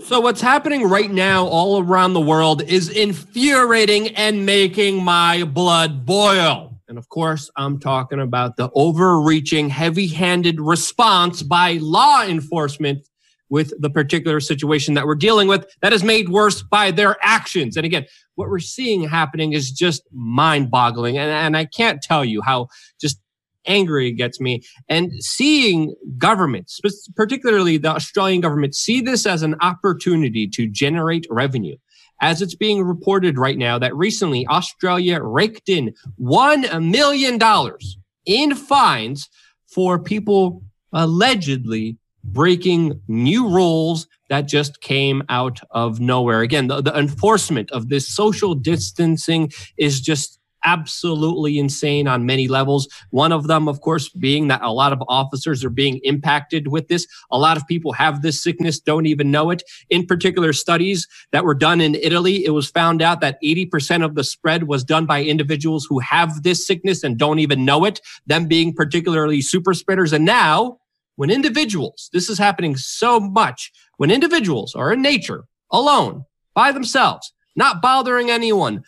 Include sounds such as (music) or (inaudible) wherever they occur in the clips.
So, what's happening right now all around the world is infuriating and making my blood boil. And of course, I'm talking about the overreaching, heavy handed response by law enforcement with the particular situation that we're dealing with that is made worse by their actions. And again, what we're seeing happening is just mind boggling. And, and I can't tell you how just angry it gets me. And seeing governments, particularly the Australian government, see this as an opportunity to generate revenue. As it's being reported right now, that recently Australia raked in $1 million in fines for people allegedly breaking new rules that just came out of nowhere. Again, the, the enforcement of this social distancing is just absolutely insane on many levels. One of them, of course, being that a lot of officers are being impacted with this. A lot of people have this sickness, don't even know it. In particular, studies that were done in Italy, it was found out that 80% of the spread was done by individuals who have this sickness and don't even know it, them being particularly super spreaders. And now, when individuals, this is happening so much, when individuals are in nature alone by themselves, not bothering anyone,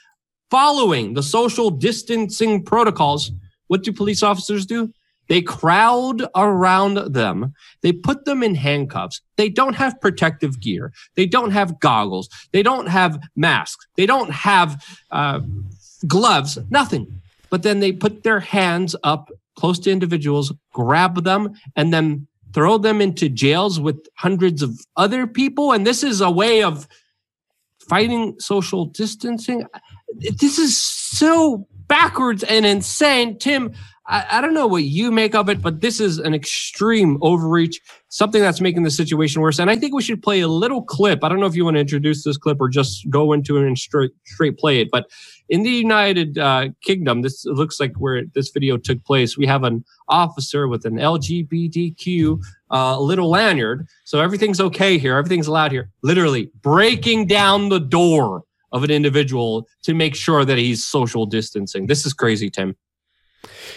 following the social distancing protocols, what do police officers do? They crowd around them. They put them in handcuffs. They don't have protective gear. They don't have goggles. They don't have masks. They don't have uh, gloves, nothing. But then they put their hands up close to individuals, grab them, and then throw them into jails with hundreds of other people. And this is a way of fighting social distancing this is so backwards and insane. Tim, I, I, don't know what you make of it, but this is an extreme overreach, something that's making the situation worse. And I think we should play a little clip. I don't know if you want to introduce this clip or just go into it and straight, straight play it. But in the United uh, Kingdom, this looks like where this video took place. We have an officer with an LGBTQ uh, little lanyard. So everything's okay here. Everything's allowed here. Literally breaking down the door of an individual to make sure that he's social distancing. This is crazy, Tim.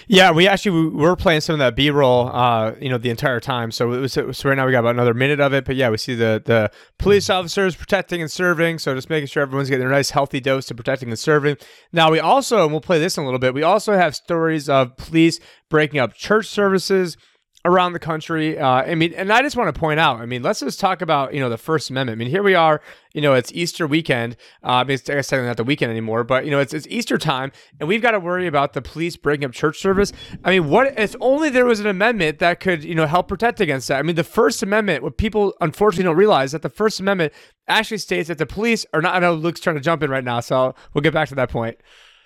Yeah, we actually we were playing some of that B roll, uh, you know, the entire time. So it was so right now we got about another minute of it. But yeah, we see the the police officers protecting and serving. So just making sure everyone's getting a nice healthy dose of protecting and serving. Now we also, and we'll play this in a little bit. We also have stories of police breaking up church services around the country. Uh, I mean, and I just want to point out, I mean, let's just talk about, you know, the First Amendment. I mean, here we are, you know, it's Easter weekend. Uh, I mean, it's, I guess technically not the weekend anymore, but, you know, it's, it's Easter time, and we've got to worry about the police breaking up church service. I mean, what if only there was an amendment that could, you know, help protect against that? I mean, the First Amendment, what people unfortunately don't realize, that the First Amendment actually states that the police are not, I know Luke's trying to jump in right now, so we'll get back to that point.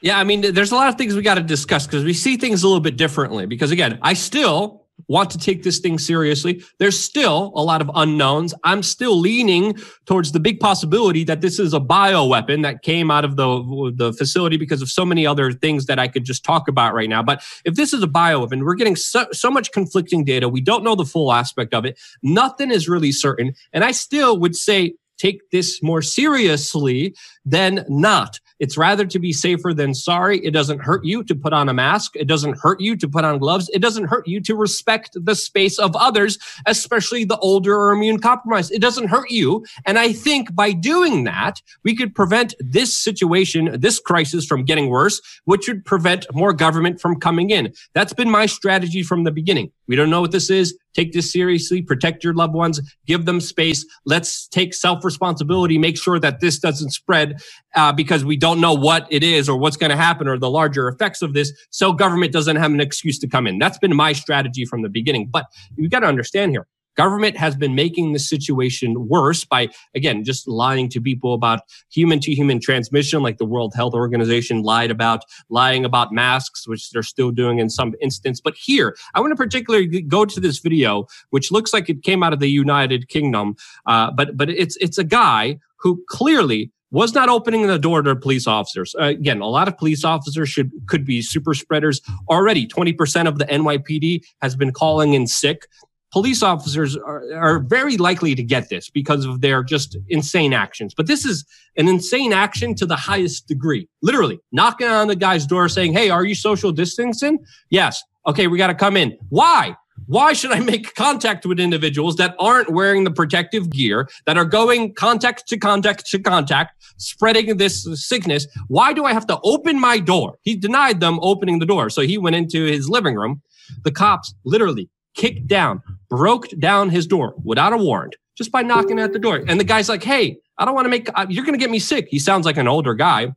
Yeah, I mean, there's a lot of things we got to discuss because we see things a little bit differently. Because again, I still want to take this thing seriously. There's still a lot of unknowns. I'm still leaning towards the big possibility that this is a bio weapon that came out of the, the facility because of so many other things that I could just talk about right now. But if this is a bio weapon, we're getting so, so much conflicting data. We don't know the full aspect of it. Nothing is really certain. And I still would say take this more seriously than not. It's rather to be safer than sorry. It doesn't hurt you to put on a mask. It doesn't hurt you to put on gloves. It doesn't hurt you to respect the space of others, especially the older or immune compromised. It doesn't hurt you. And I think by doing that, we could prevent this situation, this crisis from getting worse, which would prevent more government from coming in. That's been my strategy from the beginning. We don't know what this is. Take this seriously, protect your loved ones, give them space. Let's take self responsibility, make sure that this doesn't spread uh, because we don't know what it is or what's going to happen or the larger effects of this. So government doesn't have an excuse to come in. That's been my strategy from the beginning. But you got to understand here Government has been making the situation worse by, again, just lying to people about human to human transmission, like the World Health Organization lied about, lying about masks, which they're still doing in some instance. But here, I want to particularly go to this video, which looks like it came out of the United Kingdom. Uh, but, but it's, it's a guy who clearly was not opening the door to police officers. Uh, again, a lot of police officers should could be super spreaders already. Twenty percent of the NYPD has been calling in sick police officers are, are, very likely to get this because of their just insane actions. But this is an insane action to the highest degree. Literally knocking on the guy's door saying, Hey, are you social distancing? Yes. Okay, we got to come in. Why? Why should I make contact with individuals that aren't wearing the protective gear, that are going contact to contact to contact, spreading this sickness? Why do I have to open my door? He denied them opening the door. So he went into his living room. The cops literally kicked down, broke down his door without a warrant, just by knocking at the door. And the guy's like, Hey, I don't want to make, uh, you're going to get me sick. He sounds like an older guy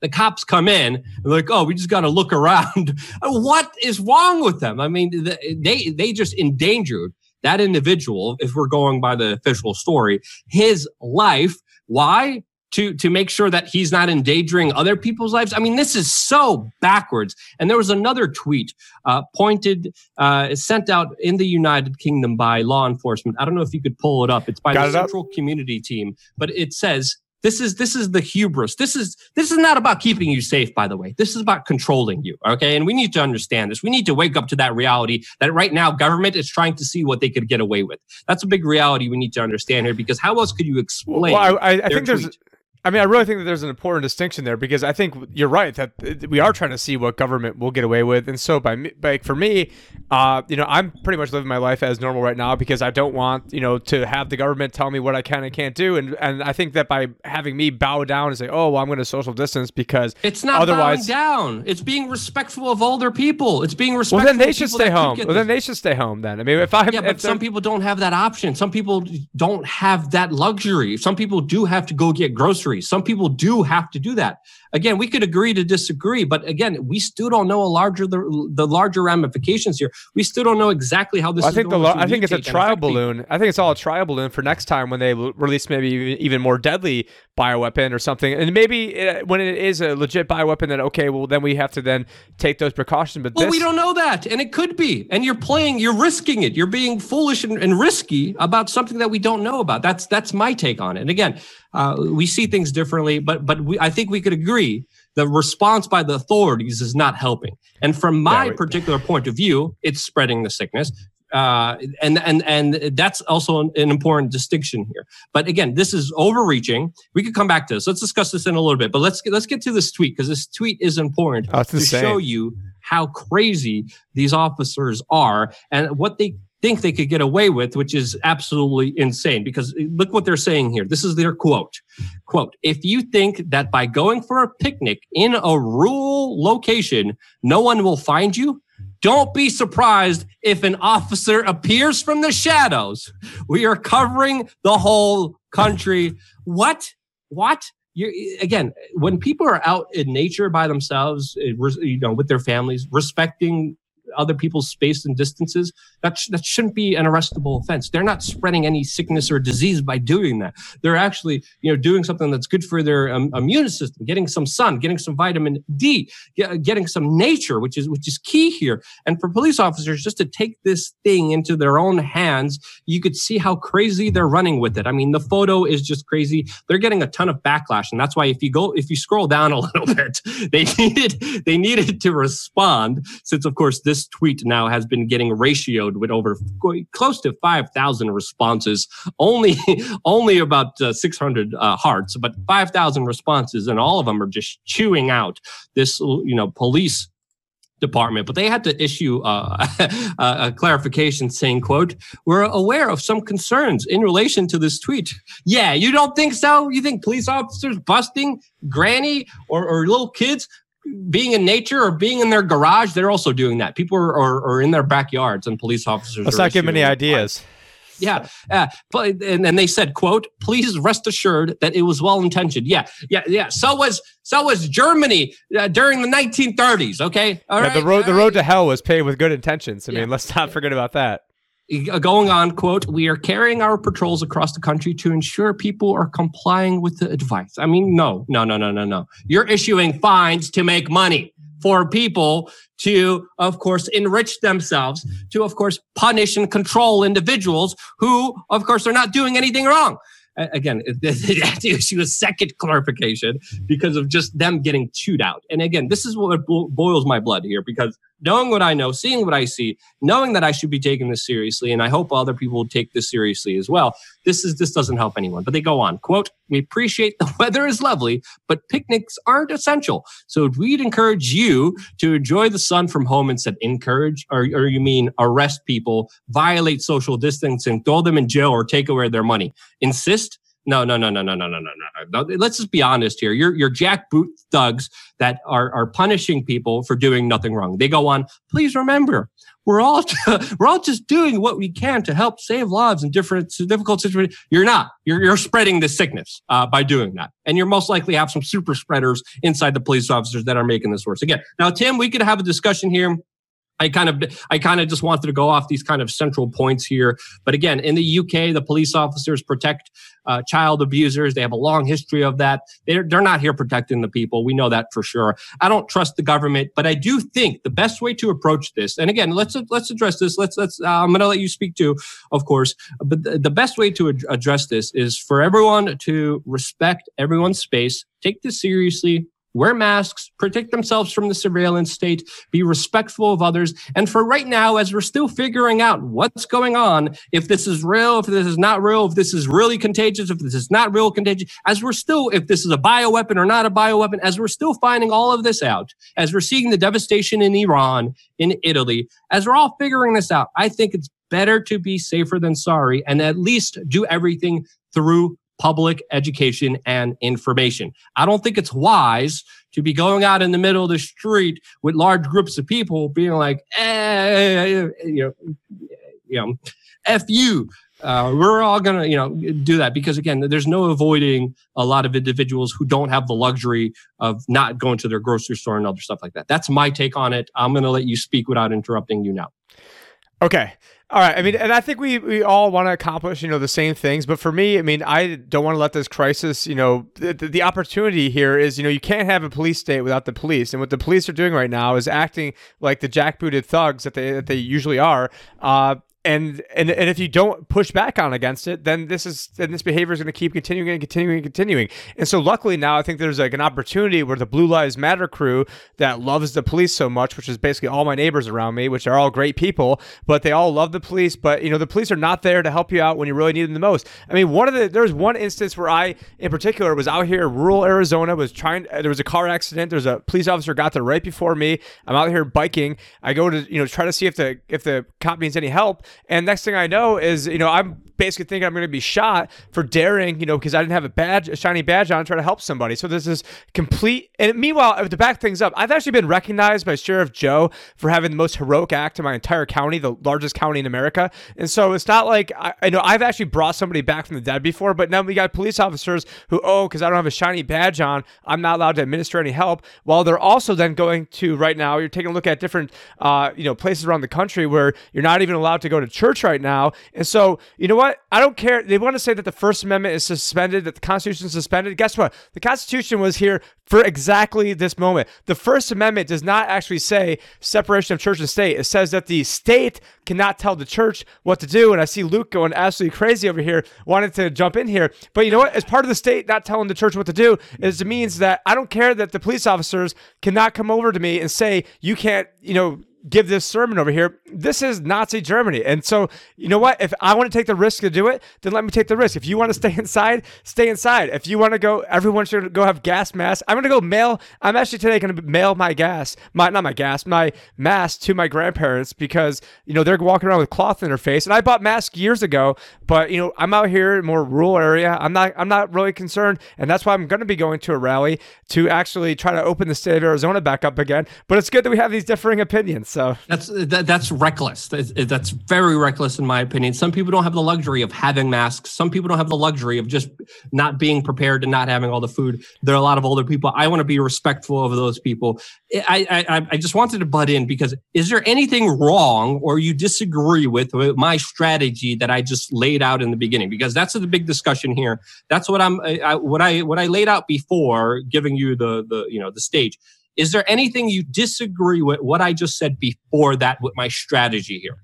the cops come in and like, oh, we just got to look around. (laughs) what is wrong with them? I mean, they they just endangered that individual. If we're going by the official story, his life. Why? To, to make sure that he's not endangering other people's lives. I mean, this is so backwards. And there was another tweet uh, pointed, uh, sent out in the United Kingdom by law enforcement. I don't know if you could pull it up. It's by Got the Central up? Community Team, but it says this is this is the hubris. This is this is not about keeping you safe, by the way. This is about controlling you. Okay. And we need to understand this. We need to wake up to that reality that right now government is trying to see what they could get away with. That's a big reality we need to understand here because how else could you explain? Well, I, I, I think tweet? there's I mean, I really think that there's an important distinction there because I think you're right that we are trying to see what government will get away with, and so by, by for me, uh, you know, I'm pretty much living my life as normal right now because I don't want you know to have the government tell me what I can and can't do, and and I think that by having me bow down and say, oh, well, I'm going to social distance because it's not otherwise down, it's being respectful of older people, it's being respectful. Well, then they should stay home. Well, then they should stay home. Then I mean, if I have yeah, but some people don't have that option. Some people don't have that luxury. Some people do have to go get groceries. Some people do have to do that. Again, we could agree to disagree, but again, we still don't know a larger the, the larger ramifications here. We still don't know exactly how this. Well, I think the I think it's a trial balloon. People. I think it's all a trial balloon for next time when they release maybe even more deadly bioweapon or something, and maybe it, when it is a legit bioweapon, then okay, well then we have to then take those precautions. But well, this, we don't know that, and it could be, and you're playing, you're risking it, you're being foolish and, and risky about something that we don't know about. That's that's my take on it. And again, uh, we see things differently, but but we, I think we could agree the response by the authorities is not helping. And from my right. particular point of view, it's spreading the sickness. Uh, and and and that's also an, an, important distinction here. But again, this is overreaching. We could come back to this. Let's discuss this in a little bit. But let's get, let's get to this tweet because this tweet is important oh, to insane. show you how crazy these officers are and what they think they could get away with, which is absolutely insane because look what they're saying here. This is their quote. Quote, if you think that by going for a picnic in a rural location, no one will find you, don't be surprised if an officer appears from the shadows. We are covering the whole country. What? What? You're, again, when people are out in nature by themselves, eh, you know, with their families, respecting other people's space and distances, that, sh- that shouldn't be an arrestable offense. They're not spreading any sickness or disease by doing that. They're actually, you know, doing something that's good for their um, immune system, getting some sun, getting some vitamin D, get, getting some nature, which is which is key here. And for police officers, just to take this thing into their own hands, you could see how crazy they're running with it. I mean, the photo is just crazy. They're getting a ton of backlash, and that's why if you go, if you scroll down a little (laughs) bit, they needed they needed to respond, since of course this tweet now has been getting ratioed with over close to 5,000 responses, only, (laughs) only about uh, 600 uh, hearts, but 5,000 responses, and all of them are just chewing out this, you know, police department. But they had to issue uh, (laughs) a, a clarification saying quote we're aware of some concerns in relation to this tweet. Yeah you don't think so? You think police officers busting granny or, or little kids being in nature or being in their garage, they're also doing that. People are, are, are in their backyards and police officers. Let's not give them any ideas. Yeah, uh, but and, and they said, "quote Please rest assured that it was well intentioned." Yeah, yeah, yeah. So was so was Germany uh, during the 1930s. Okay, all yeah, right, the road the road to hell was paved with good intentions. I yeah. mean, let's not forget about that. Uh, going on, quote, we are carrying our patrols across the country to ensure people are complying with the advice. I mean, no, no, no, no, no, no. You're issuing fines to make money for people to, of course, enrich themselves, to, of course, punish and control individuals who, of course, are not doing anything wrong. Again, (laughs) have to issue a second clarification because of just them getting chewed out. And again, this is what boils my blood here because knowing what I know, seeing what I see, knowing that I should be taking this seriously, and I hope other people will take this seriously as well. This is this doesn't help anyone. But they go on, quote, we appreciate the (laughs) weather is lovely, but picnics aren't essential. So we'd encourage you to enjoy the sun from home instead. Encourage, or, or you mean arrest people, violate social distancing, throw them in jail, or take away their money. Insist no, no, no, no, no, no, no, no, no. Let's just be honest here. You're you're jackboot thugs that are are punishing people for doing nothing wrong. They go on. Please remember, we're all (laughs) we're all just doing what we can to help save lives in different difficult situations. You're not. You're you're spreading the sickness uh, by doing that, and you're most likely have some super spreaders inside the police officers that are making this worse. Again, now Tim, we could have a discussion here I kind of I kind of just wanted to go off these kind of central points here. But again, in the UK, the police officers protect uh, child abusers. They have a long history of that. They're they're not here protecting the people. We know that for sure. I don't trust the government, but I do think the best way to approach this. And again, let's let's address this. Let's let's. Uh, I'm going to let you speak too, of course. But the, the best way to ad- address this is for everyone to respect everyone's space, take this seriously, wear masks, protect themselves from the surveillance state, be respectful of others. And for right now, as we're still figuring out what's going on, if this is real, if this is not real, if this is really contagious, if this is not real contagious, as we're still, if this is a bioweapon or not a bioweapon, as we're still finding all of this out, as we're seeing the devastation in Iran, in Italy, as we're all figuring this out, I think it's better to be safer than sorry and at least do everything through public education and information. I don't think it's wise to be going out in the middle of the street with large groups of people being like, eh, you know, you know, F you. Uh, we're all gonna, you know, do that because again, there's no avoiding a lot of individuals who don't have the luxury of not going to their grocery store and other stuff like that. That's my take on it. I'm gonna let you speak without interrupting you now. Okay. All right. I mean, and I think we, we all want to accomplish, you know, the same things. But for me, I mean, I don't want to let this crisis, you know, the, the opportunity here is, you know, you can't have a police state without the police. And what the police are doing right now is acting like the jackbooted thugs that they, that they usually are. Uh, and and and if you don't push back on against it, then this is then this behavior is going to keep continuing and continuing and continuing. And so luckily now I think there's like an opportunity where the Blue Lives Matter crew that loves the police so much, which is basically all my neighbors around me, which are all great people, but they all love the police, but you know the police are not there to help you out when you really need them the most. I mean, one of the there's one instance where I in particular was out here in rural Arizona was trying there was a car accident, there's a police officer got there right before me. I'm out here biking. I go to you know try to see if the if the cop needs any help and next thing I know is, you know, I'm basically thinking I'm going to be shot for daring, you know, because I didn't have a badge, a shiny badge on, try to help somebody. So this is complete. And meanwhile, to back things up, I've actually been recognized by Sheriff Joe for having the most heroic act in my entire county, the largest county in America. And so it's not like I, I know I've actually brought somebody back from the dead before, but now we got police officers who, oh, because I don't have a shiny badge on, I'm not allowed to administer any help. While they're also then going to right now, you're taking a look at different, uh, you know, places around the country where you're not even allowed to go to church right now. And so, you know what? I don't care. They want to say that the First Amendment is suspended, that the Constitution is suspended. Guess what? The Constitution was here for exactly this moment. The First Amendment does not actually say separation of church and state. It says that the state cannot tell the church what to do. And I see Luke going absolutely crazy over here, wanting to jump in here. But you know what? As part of the state not telling the church what to do, is it means that I don't care that the police officers cannot come over to me and say, you can't, you know, give this sermon over here. This is Nazi Germany. And so, you know what? If I want to take the risk to do it, then let me take the risk. If you want to stay inside, stay inside. If you want to go, everyone should go have gas masks. I'm going to go mail. I'm actually today going to mail my gas, my, not my gas, my mask to my grandparents because, you know, they're walking around with cloth in their face. And I bought masks years ago, but, you know, I'm out here in more rural area. I'm not, I'm not really concerned. And that's why I'm going to be going to a rally to actually try to open the state of Arizona back up again. But it's good that we have these differing opinions. So that's that, that's reckless. That's, that's very reckless in my opinion. Some people don't have the luxury of having masks. Some people don't have the luxury of just not being prepared and not having all the food. There are a lot of older people. I want to be respectful of those people. I I, I just wanted to butt in because is there anything wrong or you disagree with my strategy that I just laid out in the beginning? Because that's the big discussion here. That's what I'm I, what I what I laid out before giving you the the you know the stage is there anything you disagree with what I just said before that with my strategy here?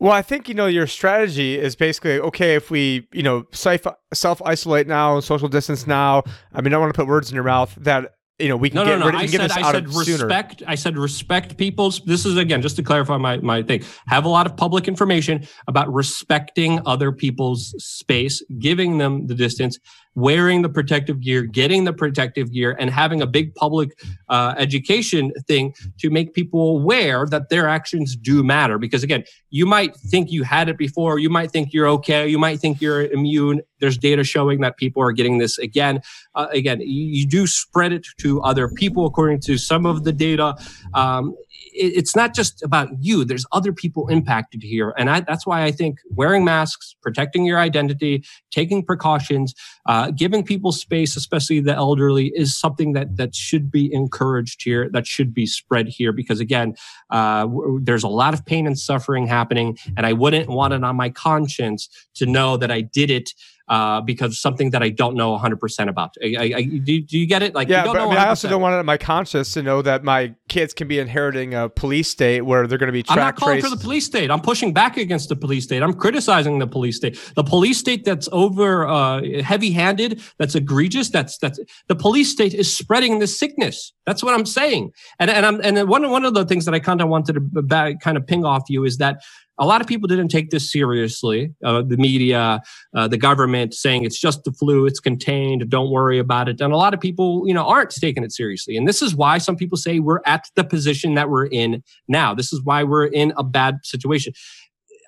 Well, I think you know your strategy is basically okay if we you know self isolate now, social distance now. I mean, I don't want to put words in your mouth. That you know we can No, get no, no. rid I of get said, I said of sooner. respect. I said respect people's. This is again just to clarify my my thing. Have a lot of public information about respecting other people's space, giving them the distance, wearing the protective gear, getting the protective gear, and having a big public uh, education thing to make people aware that their actions do matter. Because again, you might think you had it before, you might think you're okay, you might think you're immune. There's data showing that people are getting this again. Uh, again, you, do spread it to other people according to some of the data. Um, it's not just about you. There's other people impacted here, and I, that's why I think wearing masks, protecting your identity, taking precautions, uh, giving people space, especially the elderly, is something that that should be encouraged here. That should be spread here because again, uh, there's a lot of pain and suffering happening, and I wouldn't want it on my conscience to know that I did it uh, because something that I don't know 100% about. I, I, I, do, do you get it? Like, Yeah, you don't but I mean, I also don't want it in my conscience to know that my kids can be inheriting a police state where they're going to be I'm not calling traced. for the police state. I'm pushing back against the police state. I'm criticizing the police state. The police state that's over uh, heavy-handed, that's egregious. That's that's the police state is spreading this sickness. That's what I'm saying. And and I'm and one one of the things that I kind of wanted to b- kind of ping off you is that a lot of people didn't take this seriously. Uh, the media, uh, the government saying it's just the flu, it's contained, don't worry about it. And a lot of people, you know, aren't taking it seriously. And this is why some people say we're at the position that we're in now. This is why we're in a bad situation.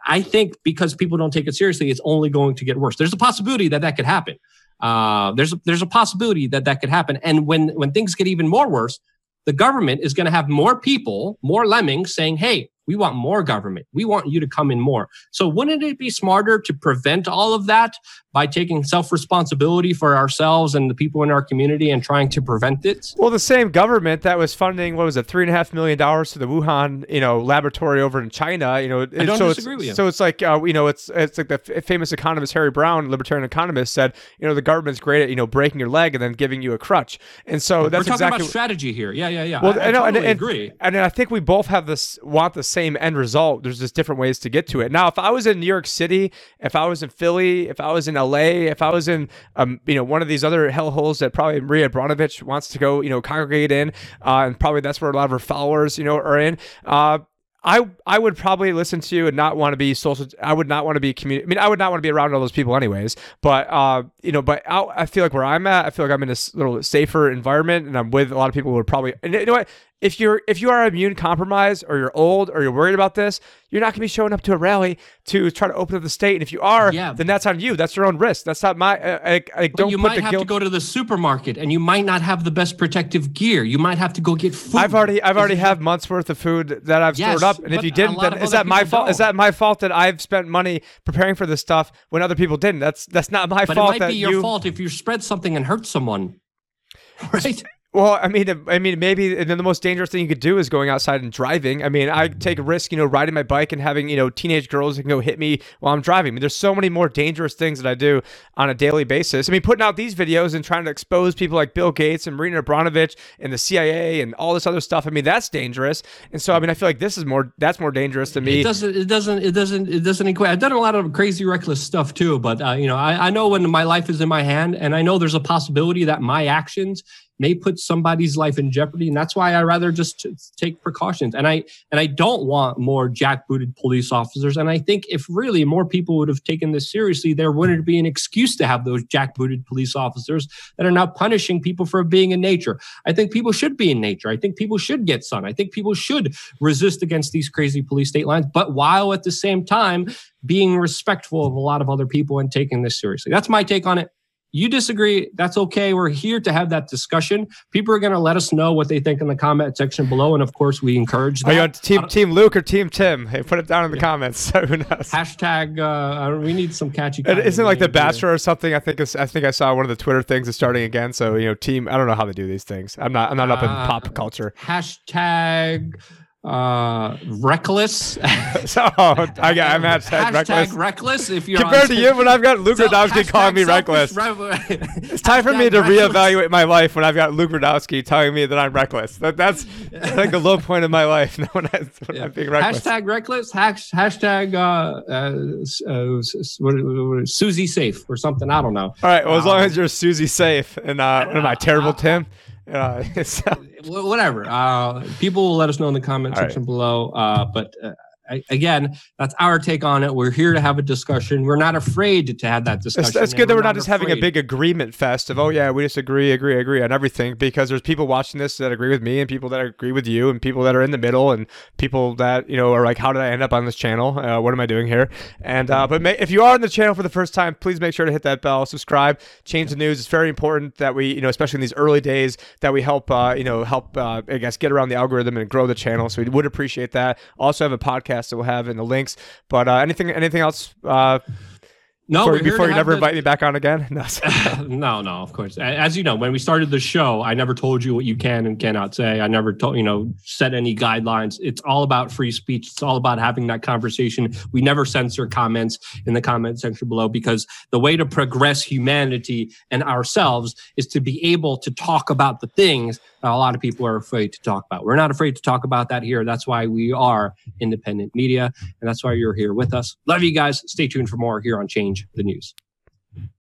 I think because people don't take it seriously, it's only going to get worse. There's a possibility that that could happen. Uh, there's a, there's a possibility that that could happen. And when when things get even more worse, the government is going to have more people, more lemmings saying, "Hey, we want more government. We want you to come in more." So wouldn't it be smarter to prevent all of that by taking self responsibility for ourselves and the people in our community and trying to prevent it? Well, the same government that was funding what was it, three and a half million dollars to the Wuhan, you know, laboratory over in China. You know, I don't so disagree it's, with you. So it's like, uh, you know, it's it's like the f- famous economist Harry Browne, libertarian economist, said, you know, the government's great at you know breaking your leg and then giving you a crutch, and so that's We're talking exactly. about strategy here. Yeah, yeah, yeah. Well, I, I, know, and- totally and, agree. And I think we both have this want the same end result. There's just different ways to get to it. Now, if I was in New York City, if I was in Philly, if I was in LA, if I was in um, you know, one of these other hellholes that probably Maria Abramovich wants to go, you know, congregate in, uh, and probably that's where a lot of her followers, you know, are in. Uh, I I would probably listen to you and not want to be social. I would not want to be community. I mean, I would not want to be around all those people anyways. But uh, you know, but out, I feel like where I'm at, I feel like I'm in a little safer environment, and I'm with a lot of people who are probably. And you know what? If you're if you are immune compromised or you're old or you're worried about this, you're not going to be showing up to a rally to try to open up the state. And if you are, Yeah. then that's on you. That's your own risk. That's not my. I, I, I don't you might have guilt. to go to the supermarket and you might not have the best protective gear. You might have to go get food. I've already I've already have months worth of food that I've Yes, stored up, and if you didn't, then is that my fault? Is that my fault that I've spent money preparing for this stuff when other people didn't? That's that's not my fault. but it might be your you. fault if you spread something and hurt someone. (laughs) Right? Well, I mean, I mean, maybe the most dangerous thing you could do is going outside and driving. I mean, I take a risk, you know, riding my bike and having you know teenage girls can go hit me while I'm driving. I mean, there's so many more dangerous things that I do on a daily basis. I mean, putting out these videos and trying to expose people like Bill Gates and Marina Abramovich and the CIA and all this other stuff. I mean, that's dangerous. And so, I mean, I feel like this is more that's more dangerous to me. It doesn't. It doesn't. It doesn't. It doesn't equate. I've done a lot of crazy, reckless stuff too. But uh, you know, I, I know when my life is in my hand, and I know there's a possibility that my actions may put somebody's life in jeopardy, and that's why I rather just t- take precautions. And I and I don't want more jackbooted police officers. And I think if really more people would have taken this seriously, there wouldn't be an excuse to have those jackbooted police officers that are now punishing people for being in nature. I think people should be in nature. I think people should get sun. I think people should resist against these crazy police state lines, but while at the same time being respectful of a lot of other people and taking this seriously. That's my take on it. You disagree, that's okay. We're here to have that discussion. People are going to let us know what they think in the comment section below. And of course, we encourage that. Are you on team Team Luke or Team Tim? Hey, put it down in the comments. (laughs) Who knows? Hashtag, uh, we need some catchy. It isn't of like the. Bachelor or something. I think I think I saw one of the Twitter things is starting again. So you know, team. I don't know how they do these things. I'm not. I'm not up in Uh, pop culture. Hashtag uh, reckless. (laughs) So I got. I'm hashtag, Hashtag reckless. reckless. If you're Compared to you, when I've got Luke So, Rudkowski calling me reckless, (laughs) it's time for me to reckless. reevaluate my life when I've got Luke Rudkowski telling me that I'm reckless. That that's like the low point of my life. (laughs) when, I, when I'm being reckless. Hashtag reckless. Hash, hashtag uh, uh, uh, what, what, Susie safe or something. I don't know. All right. Well, as long Um, as you're Susie safe and uh, what am I terrible, Tim? Uh, Whatever. Uh, people will let us know in the comment All section below. Uh, but uh, again, that's our take on it. We're here to have a discussion. We're not afraid to, have that discussion. It's, good that we're we're not just having a big agreement fest of oh yeah we just agree agree agree on everything because there's people watching this that agree with me and people that agree with you and people that are in the middle and people that you know are like how did I end up on this channel uh, what am I doing here and uh, but ma- if you are on the channel for the first time please make sure to hit that bell subscribe change the news it's very important that we you know especially in these early days that we help uh, you know help uh, I guess get around the algorithm and grow the channel so we would appreciate that also have a podcast that we'll have in the links but uh, anything anything else uh, No, before, before you never the- invite me back on again (laughs) no (laughs) no, no, of course. As you know, when we started the show, I never told you what you can and cannot say. I never told, you know, set any guidelines. It's all about free speech. It's all about having that conversation. We never censor comments in the comment section below because the way to progress humanity and ourselves is to be able to talk about the things a lot of people are afraid to talk about. We're not afraid to talk about that here. That's why we are independent media, and that's why you're here with us. Love you guys. Stay tuned for more here on Change the News.